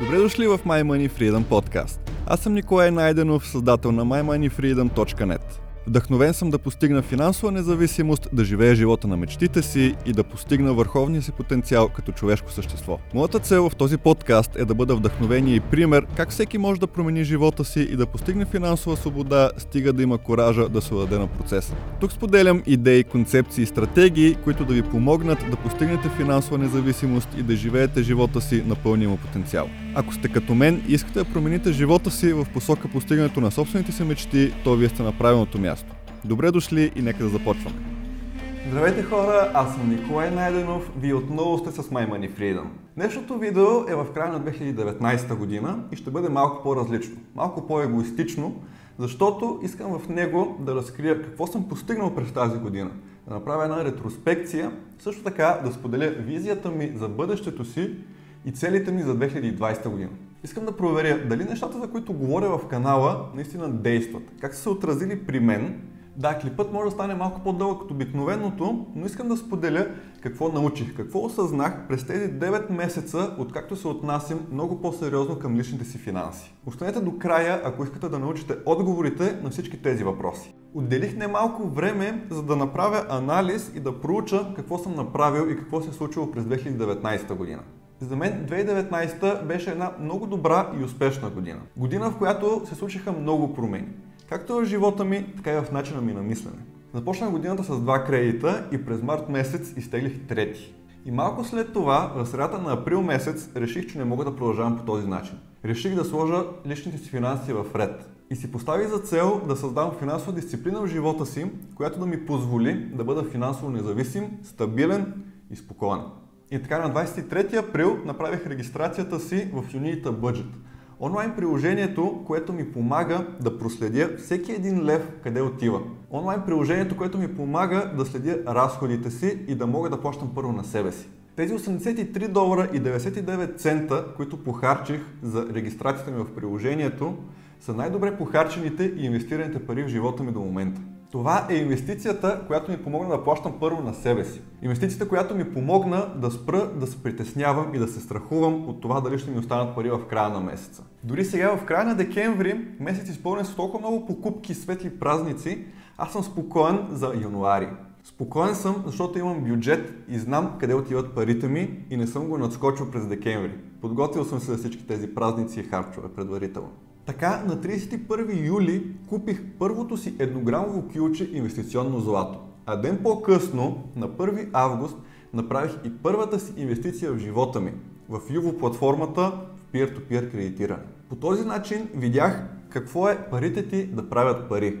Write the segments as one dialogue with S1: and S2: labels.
S1: Добре дошли в My Money Freedom Podcast. Аз съм Николай Найденов, създател на mymoneyfreedom.net. Вдъхновен съм да постигна финансова независимост, да живея живота на мечтите си и да постигна върховния си потенциал като човешко същество. Моята цел в този подкаст е да бъда вдъхновение и пример как всеки може да промени живота си и да постигне финансова свобода, стига да има коража да се даде на процеса. Тук споделям идеи, концепции и стратегии, които да ви помогнат да постигнете финансова независимост и да живеете живота си на пълния му потенциал. Ако сте като мен и искате да промените живота си в посока постигането на собствените си мечти, то вие сте на правилното място. Добре дошли и нека да започваме. Здравейте хора, аз съм Николай Найденов, вие отново сте с My Money Freedom. Днешното видео е в края на 2019 година и ще бъде малко по-различно, малко по-егоистично, защото искам в него да разкрия какво съм постигнал през тази година, да направя една ретроспекция, също така да споделя визията ми за бъдещето си и целите ми за 2020 година. Искам да проверя дали нещата, за които говоря в канала, наистина действат. Как са се отразили при мен. Да, клипът може да стане малко по-дълъг от обикновеното, но искам да споделя какво научих, какво осъзнах през тези 9 месеца, откакто се отнасям много по-сериозно към личните си финанси. Останете до края, ако искате да научите отговорите на всички тези въпроси. Отделих немалко време, за да направя анализ и да проуча какво съм направил и какво се е случило през 2019 година. За мен 2019 беше една много добра и успешна година. Година, в която се случиха много промени. Както в живота ми, така и в начина ми на мислене. Започнах годината с два кредита и през март месец изтеглих трети. И малко след това, в средата на април месец, реших, че не мога да продължавам по този начин. Реших да сложа личните си финанси в ред. И си поставих за цел да създам финансова дисциплина в живота си, която да ми позволи да бъда финансово независим, стабилен и спокоен. И така на 23 април направих регистрацията си в Unita Budget. Онлайн приложението, което ми помага да проследя всеки един лев къде отива. Онлайн приложението, което ми помага да следя разходите си и да мога да плащам първо на себе си. Тези 83 долара и 99 цента, които похарчих за регистрацията ми в приложението, са най-добре похарчените и инвестираните пари в живота ми до момента. Това е инвестицията, която ми помогна да плащам първо на себе си. Инвестицията, която ми помогна да спра да се притеснявам и да се страхувам от това дали ще ми останат пари в края на месеца. Дори сега в края на декември, месец изпълнен с толкова много покупки, светли празници, аз съм спокоен за януари. Спокоен съм, защото имам бюджет и знам къде отиват парите ми и не съм го надскочил през декември. Подготвил съм се за всички тези празници и харчове предварително. Така на 31 юли купих първото си еднограмово кюлче инвестиционно злато. А ден по-късно, на 1 август, направих и първата си инвестиция в живота ми в Юво платформата в peer-to-peer кредитиране. По този начин видях какво е парите ти да правят пари.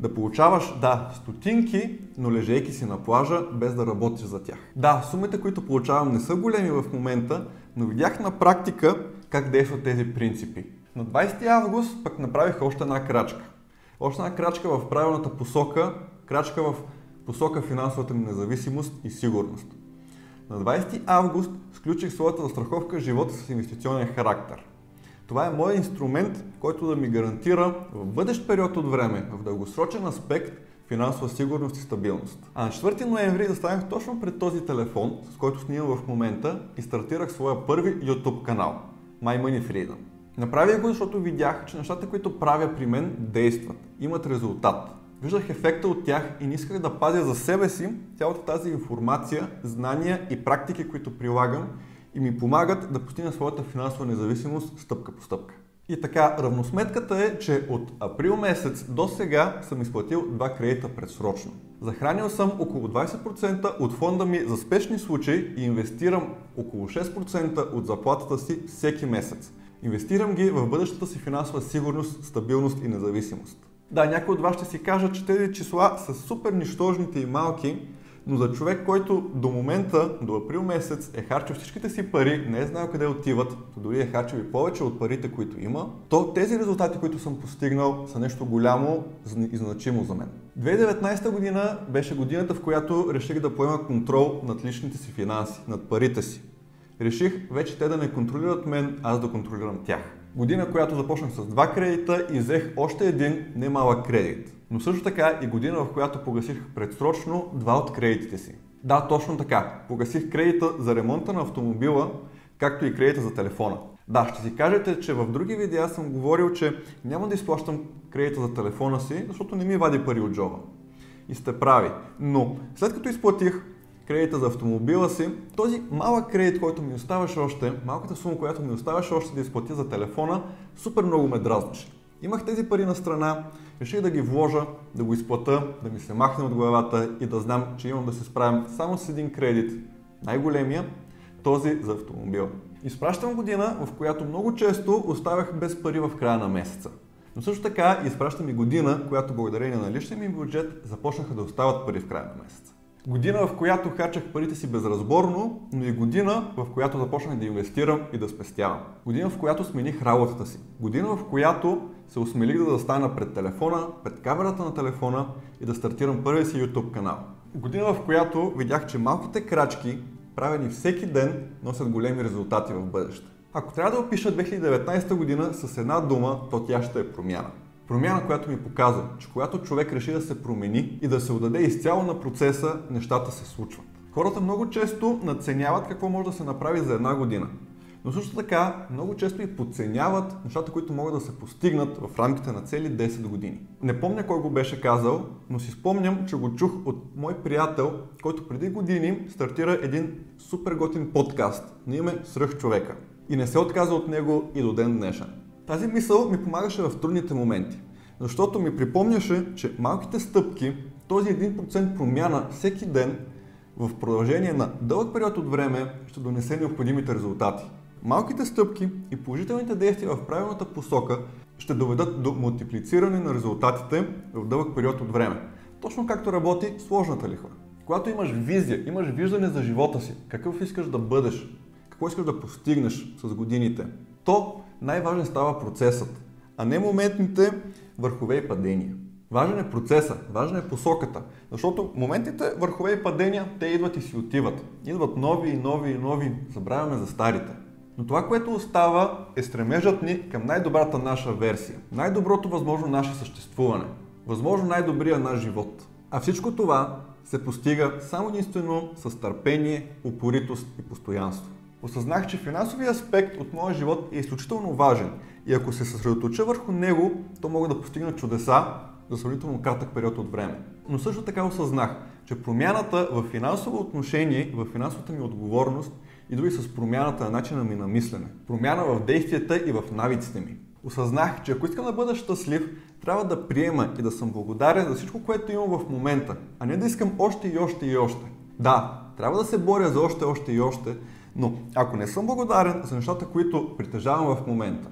S1: Да получаваш, да, стотинки, но лежейки си на плажа, без да работиш за тях. Да, сумите, които получавам не са големи в момента, но видях на практика как действат тези принципи. На 20 август пък направих още една крачка. Още една крачка в правилната посока, крачка в посока финансовата ми независимост и сигурност. На 20 август сключих своята застраховка живота с инвестиционен характер. Това е моят инструмент, който да ми гарантира в бъдещ период от време, в дългосрочен аспект, финансова сигурност и стабилност. А на 4 ноември застанах точно пред този телефон, с който снимам в момента и стартирах своя първи YouTube канал My Money Freedom. Направих го, защото видях, че нещата, които правя при мен, действат, имат резултат. Виждах ефекта от тях и не исках да пазя за себе си цялата тази информация, знания и практики, които прилагам и ми помагат да постигна своята финансова независимост стъпка по стъпка. И така, равносметката е, че от април месец до сега съм изплатил два кредита предсрочно. Захранил съм около 20% от фонда ми за спешни случаи и инвестирам около 6% от заплатата си всеки месец. Инвестирам ги в бъдещата си финансова сигурност, стабилност и независимост. Да, някои от вас ще си кажат, че тези числа са супер нищожните и малки, но за човек, който до момента, до април месец, е харчил всичките си пари, не е знаел къде отиват, дори е харчил и повече от парите, които има, то тези резултати, които съм постигнал, са нещо голямо и значимо за мен. 2019 година беше годината, в която реших да поема контрол над личните си финанси, над парите си реших вече те да не контролират мен, аз да контролирам тях. Година, която започнах с два кредита и взех още един немалък кредит. Но също така и година, в която погасих предсрочно два от кредитите си. Да, точно така. Погасих кредита за ремонта на автомобила, както и кредита за телефона. Да, ще си кажете, че в други видеа съм говорил, че няма да изплащам кредита за телефона си, защото не ми вади пари от джоба. И сте прави. Но след като изплатих кредита за автомобила си, този малък кредит, който ми оставаше още, малката сума, която ми оставаше още да изплатя за телефона, супер много ме дразнаше. Имах тези пари на страна, реших да ги вложа, да го изплата, да ми се махне от главата и да знам, че имам да се справям само с един кредит, най-големия, този за автомобил. Изпращам година, в която много често оставях без пари в края на месеца. Но също така изпращам и година, която благодарение на личния ми бюджет започнаха да остават пари в края на месеца. Година, в която харчах парите си безразборно, но и година, в която започнах да инвестирам и да спестявам. Година, в която смених работата си. Година, в която се осмелих да застана пред телефона, пред камерата на телефона и да стартирам първия си YouTube канал. Година, в която видях, че малките крачки, правени всеки ден, носят големи резултати в бъдеще. Ако трябва да опиша 2019 година с една дума, то тя ще е промяна. Промяна, която ми показва, че когато човек реши да се промени и да се отдаде изцяло на процеса, нещата се случват. Хората много често надценяват какво може да се направи за една година. Но също така много често и подценяват нещата, които могат да се постигнат в рамките на цели 10 години. Не помня кой го беше казал, но си спомням, че го чух от мой приятел, който преди години стартира един супер готин подкаст на име Сръх човека. И не се отказа от него и до ден днешен. Тази мисъл ми помагаше в трудните моменти, защото ми припомняше, че малките стъпки, този 1% промяна всеки ден в продължение на дълъг период от време ще донесе необходимите резултати. Малките стъпки и положителните действия в правилната посока ще доведат до мултиплициране на резултатите в дълъг период от време. Точно както работи сложната лихва. Когато имаш визия, имаш виждане за живота си, какъв искаш да бъдеш, какво искаш да постигнеш с годините, то най-важен става процесът, а не моментните върхове и падения. Важен е процеса, важна е посоката, защото моментите върхове и падения, те идват и си отиват. Идват нови и нови и нови, забравяме за старите. Но това, което остава, е стремежът ни към най-добрата наша версия, най-доброто възможно наше съществуване, възможно най-добрия наш живот. А всичко това се постига само единствено с търпение, упоритост и постоянство. Осъзнах, че финансовия аспект от моя живот е изключително важен и ако се съсредоточа върху него, то мога да постигна чудеса за сравнително кратък период от време. Но също така осъзнах, че промяната в финансово отношение, в финансовата ми отговорност и дори с промяната на начина ми на мислене. Промяна в действията и в навиците ми. Осъзнах, че ако искам да бъда щастлив, трябва да приема и да съм благодарен за всичко, което имам в момента, а не да искам още и още и още. Да, трябва да се боря за още, още и още, но ако не съм благодарен за нещата, които притежавам в момента,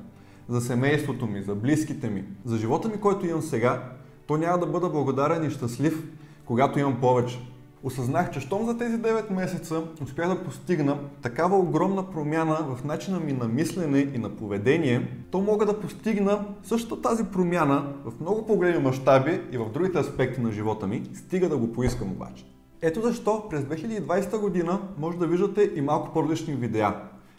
S1: за семейството ми, за близките ми, за живота ми, който имам сега, то няма да бъда благодарен и щастлив, когато имам повече. Осъзнах, че щом за тези 9 месеца успях да постигна такава огромна промяна в начина ми на мислене и на поведение, то мога да постигна същата тази промяна в много по-големи мащаби и в другите аспекти на живота ми, стига да го поискам обаче. Ето защо през 2020 година може да виждате и малко по-различни видеа.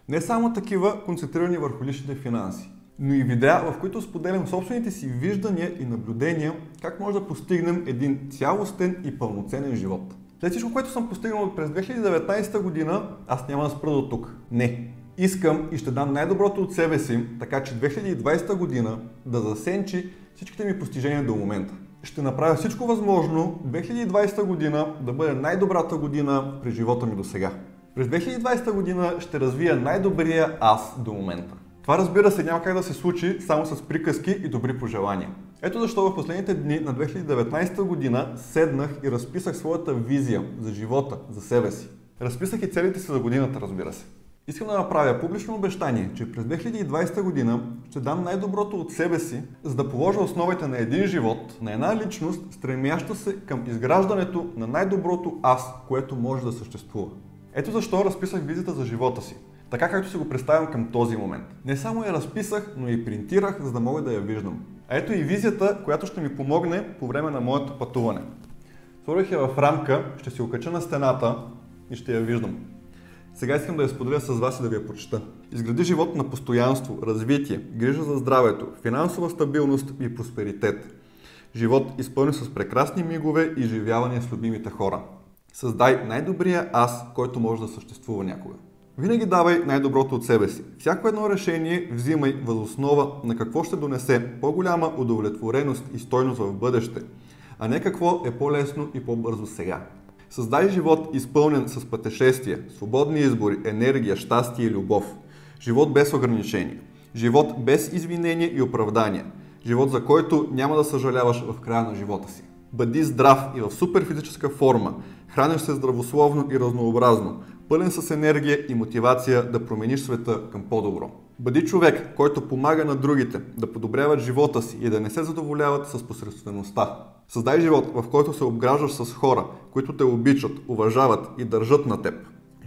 S1: Не само такива концентрирани върху личните финанси, но и видеа, в които споделям собствените си виждания и наблюдения как може да постигнем един цялостен и пълноценен живот. След всичко, което съм постигнал през 2019 година, аз няма да спра до тук. Не. Искам и ще дам най-доброто от себе си, така че 2020 година да засенчи всичките ми постижения до момента ще направя всичко възможно 2020 година да бъде най-добрата година през живота ми до сега. През 2020 година ще развия най-добрия аз до момента. Това разбира се няма как да се случи само с приказки и добри пожелания. Ето защо в последните дни на 2019 година седнах и разписах своята визия за живота, за себе си. Разписах и целите си за годината, разбира се. Искам да направя публично обещание, че през 2020 година ще дам най-доброто от себе си, за да положа основите на един живот, на една личност, стремяща се към изграждането на най-доброто аз, което може да съществува. Ето защо разписах визията за живота си, така както си го представям към този момент. Не само я разписах, но и принтирах, за да мога да я виждам. А ето и визията, която ще ми помогне по време на моето пътуване. Сложих я в рамка, ще си окача на стената и ще я виждам. Сега искам да я споделя с вас и да ви я прочета. Изгради живот на постоянство, развитие, грижа за здравето, финансова стабилност и просперитет. Живот изпълнен с прекрасни мигове и живяване с любимите хора. Създай най-добрия аз, който може да съществува някога. Винаги давай най-доброто от себе си. Всяко едно решение взимай възоснова на какво ще донесе по-голяма удовлетвореност и стойност в бъдеще, а не какво е по-лесно и по-бързо сега. Създай живот изпълнен с пътешествия, свободни избори, енергия, щастие и любов. Живот без ограничения. Живот без извинения и оправдания. Живот, за който няма да съжаляваш в края на живота си. Бъди здрав и в супер физическа форма. Храниш се здравословно и разнообразно. Пълен с енергия и мотивация да промениш света към по-добро. Бъди човек, който помага на другите да подобряват живота си и да не се задоволяват с посредствеността. Създай живот, в който се обграждаш с хора, които те обичат, уважават и държат на теб.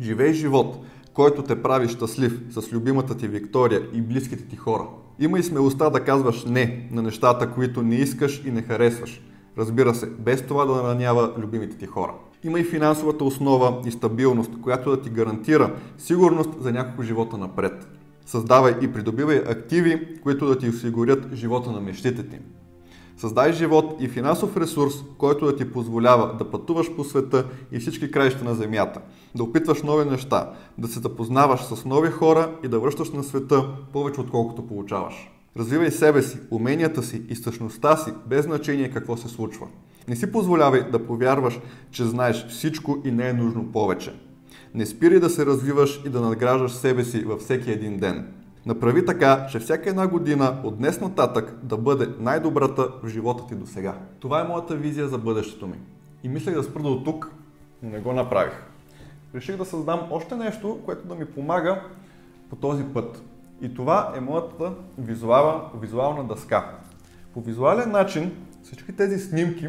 S1: Живей живот, който те прави щастлив с любимата ти Виктория и близките ти хора. Има и смелостта да казваш не на нещата, които не искаш и не харесваш. Разбира се, без това да наранява любимите ти хора. Има и финансовата основа и стабилност, която да ти гарантира сигурност за няколко живота напред. Създавай и придобивай активи, които да ти осигурят живота на мечтите ти. Създай живот и финансов ресурс, който да ти позволява да пътуваш по света и всички краища на земята, да опитваш нови неща, да се запознаваш с нови хора и да връщаш на света повече отколкото получаваш. Развивай себе си, уменията си и същността си, без значение какво се случва. Не си позволявай да повярваш, че знаеш всичко и не е нужно повече. Не спирай да се развиваш и да надграждаш себе си във всеки един ден. Направи така, че всяка една година от днес нататък да бъде най-добрата в живота ти до сега. Това е моята визия за бъдещето ми. И мислех да спра до тук, но не го направих. Реших да създам още нещо, което да ми помага по този път. И това е моята визуална, визуална дъска. По визуален начин всички тези снимки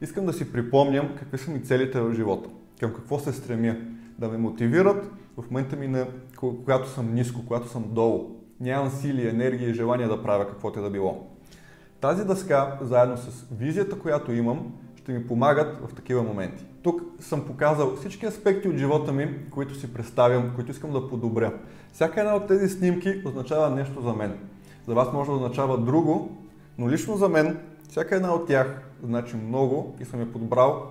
S1: искам да си припомням какви са ми целите в живота, към какво се стремя, да ме мотивират в момента ми, на, когато съм ниско, когато съм долу. Нямам сили, енергия и желание да правя каквото е да било. Тази дъска, заедно с визията, която имам, ще ми помагат в такива моменти. Тук съм показал всички аспекти от живота ми, които си представям, които искам да подобря. Всяка една от тези снимки означава нещо за мен. За вас може да означава друго, но лично за мен всяка една от тях значи много и съм я подбрал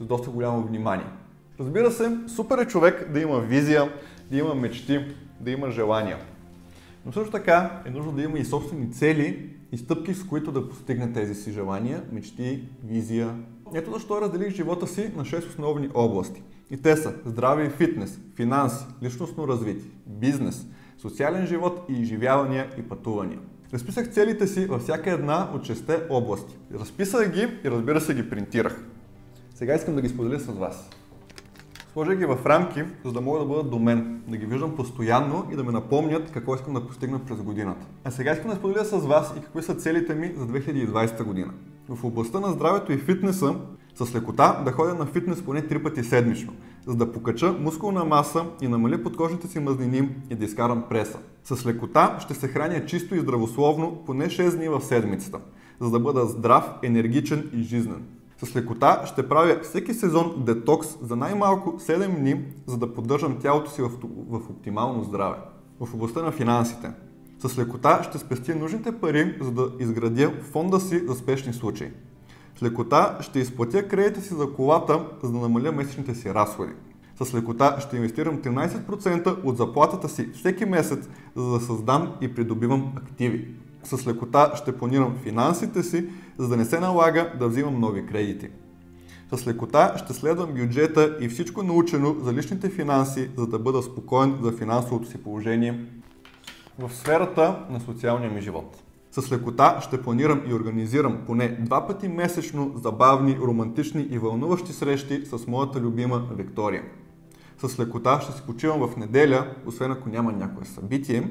S1: с доста голямо внимание. Разбира се, супер е човек да има визия, да има мечти, да има желания. Но също така е нужно да има и собствени цели и стъпки, с които да постигне тези си желания, мечти, визия. Ето защо разделих живота си на 6 основни области. И те са здраве и фитнес, финанси, личностно развитие, бизнес, социален живот и изживявания и пътувания. Разписах целите си във всяка една от 6 области. Разписах ги и разбира се ги принтирах. Сега искам да ги споделя с вас. Сложа ги в рамки, за да могат да бъдат до мен, да ги виждам постоянно и да ме напомнят какво искам да постигна през годината. А сега искам да споделя с вас и какви са целите ми за 2020 година. В областта на здравето и фитнеса с лекота да ходя на фитнес поне 3 пъти седмично, за да покача мускулна маса и намаля подкожните си мазнини и да изкарам преса. С лекота ще се храня чисто и здравословно поне 6 дни в седмицата, за да бъда здрав, енергичен и жизнен. С лекота ще правя всеки сезон детокс за най-малко 7 дни, за да поддържам тялото си в, в оптимално здраве. В областта на финансите. С лекота ще спестя нужните пари, за да изградя фонда си за спешни случаи. С лекота ще изплатя кредита си за колата, за да намаля месечните си разходи. С лекота ще инвестирам 13% от заплатата си всеки месец, за да създам и придобивам активи. С лекота ще планирам финансите си, за да не се налага да взимам нови кредити. С лекота ще следвам бюджета и всичко научено за личните финанси, за да бъда спокоен за финансовото си положение в сферата на социалния ми живот. С лекота ще планирам и организирам поне два пъти месечно забавни, романтични и вълнуващи срещи с моята любима Виктория. С лекота ще си почивам в неделя, освен ако няма някое събитие,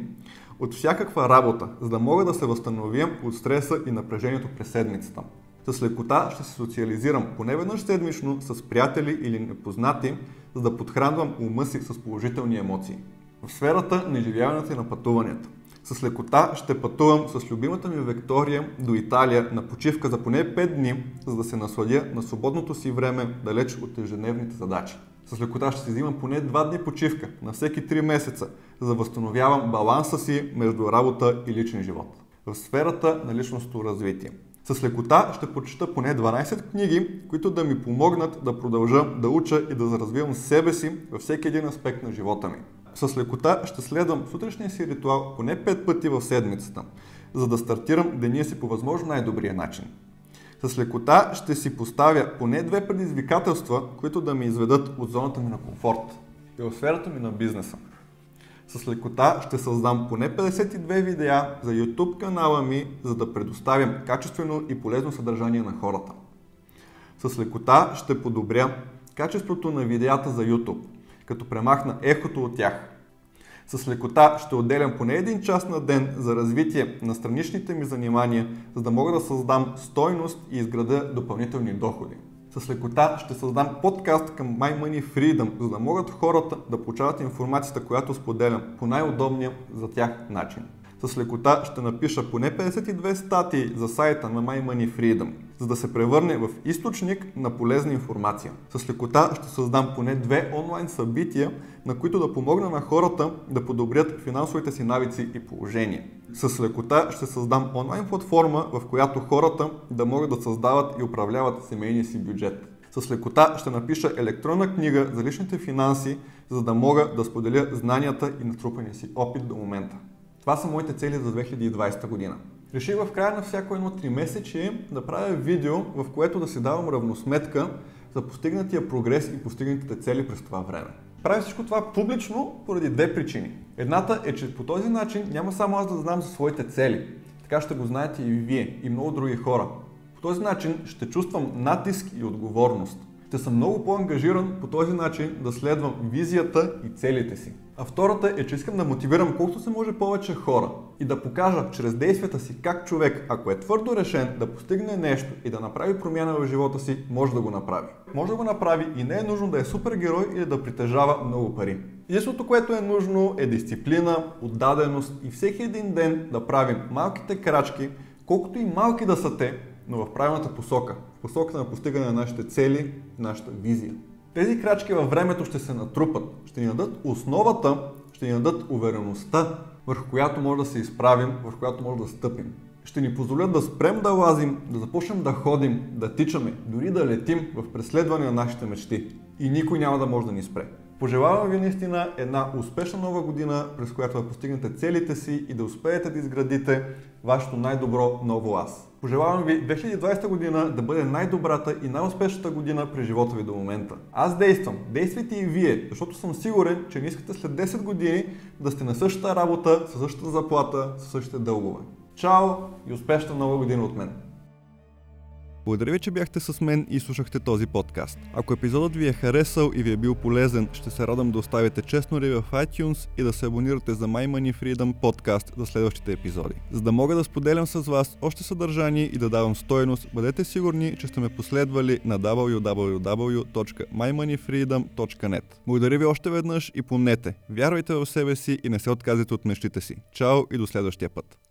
S1: от всякаква работа, за да мога да се възстановя от стреса и напрежението през седмицата. С лекота ще се социализирам поне веднъж седмично с приятели или непознати, за да подхранвам ума си с положителни емоции. В сферата на изживяването и на пътуванията. С лекота ще пътувам с любимата ми Виктория до Италия на почивка за поне 5 дни, за да се насладя на свободното си време далеч от ежедневните задачи. С лекота ще си взимам поне 2 дни почивка на всеки 3 месеца, за да възстановявам баланса си между работа и личен живот. В сферата на личностното развитие. С лекота ще прочета поне 12 книги, които да ми помогнат да продължа да уча и да развивам себе си във всеки един аспект на живота ми. С лекота ще следвам сутрешния си ритуал поне 5 пъти в седмицата, за да стартирам деня си по възможно най-добрия начин. С лекота ще си поставя поне две предизвикателства, които да ми изведат от зоната ми на комфорт и в сферата ми на бизнеса. С лекота ще създам поне 52 видеа за YouTube канала ми, за да предоставям качествено и полезно съдържание на хората. С лекота ще подобря качеството на видеята за YouTube, като премахна ехото от тях. С лекота ще отделям поне един час на ден за развитие на страничните ми занимания, за да мога да създам стойност и изграда допълнителни доходи. С лекота ще създам подкаст към My Money Freedom, за да могат хората да получават информацията, която споделям по най-удобния за тях начин. С лекота ще напиша поне 52 статии за сайта на My Money Freedom, за да се превърне в източник на полезна информация. С лекота ще създам поне две онлайн събития, на които да помогна на хората да подобрят финансовите си навици и положение. С лекота ще създам онлайн платформа, в която хората да могат да създават и управляват семейния си бюджет. С лекота ще напиша електронна книга за личните финанси, за да мога да споделя знанията и натрупания си опит до момента. Това са моите цели за 2020 година. Реших в края на всяко едно 3 месече да правя видео, в което да си давам равносметка за постигнатия прогрес и постигнатите цели през това време. Правя всичко това публично поради две причини. Едната е, че по този начин няма само аз да знам за своите цели. Така ще го знаете и вие, и много други хора. По този начин ще чувствам натиск и отговорност. Ще съм много по-ангажиран по този начин да следвам визията и целите си. А втората е, че искам да мотивирам колкото се може повече хора и да покажа чрез действията си как човек, ако е твърдо решен да постигне нещо и да направи промяна в живота си, може да го направи. Може да го направи и не е нужно да е супергерой или да притежава много пари. Единственото, което е нужно е дисциплина, отдаденост и всеки един ден да правим малките крачки, колкото и малки да са те, но в правилната посока. В посоката на постигане на нашите цели, нашата визия. Тези крачки във времето ще се натрупат, ще ни дадат основата, ще ни дадат увереността, върху която може да се изправим, върху която може да стъпим. Ще ни позволят да спрем да лазим, да започнем да ходим, да тичаме, дори да летим в преследване на нашите мечти. И никой няма да може да ни спре. Пожелавам ви наистина една успешна нова година, през която да постигнете целите си и да успеете да изградите вашето най-добро ново аз. Пожелавам ви 2020 година да бъде най-добрата и най-успешната година при живота ви до момента. Аз действам, действайте и вие, защото съм сигурен, че не искате след 10 години да сте на същата работа, със същата заплата, със същите дългове. Чао и успешна нова година от мен! Благодаря ви, че бяхте с мен и слушахте този подкаст. Ако епизодът ви е харесал и ви е бил полезен, ще се радвам да оставите честно ревю в iTunes и да се абонирате за My Money Freedom подкаст за следващите епизоди. За да мога да споделям с вас още съдържание и да давам стоеност, бъдете сигурни, че сте ме последвали на www.mymoneyfreedom.net. Благодаря ви още веднъж и помнете, вярвайте в себе си и не се отказвайте от мечтите си. Чао и до следващия път!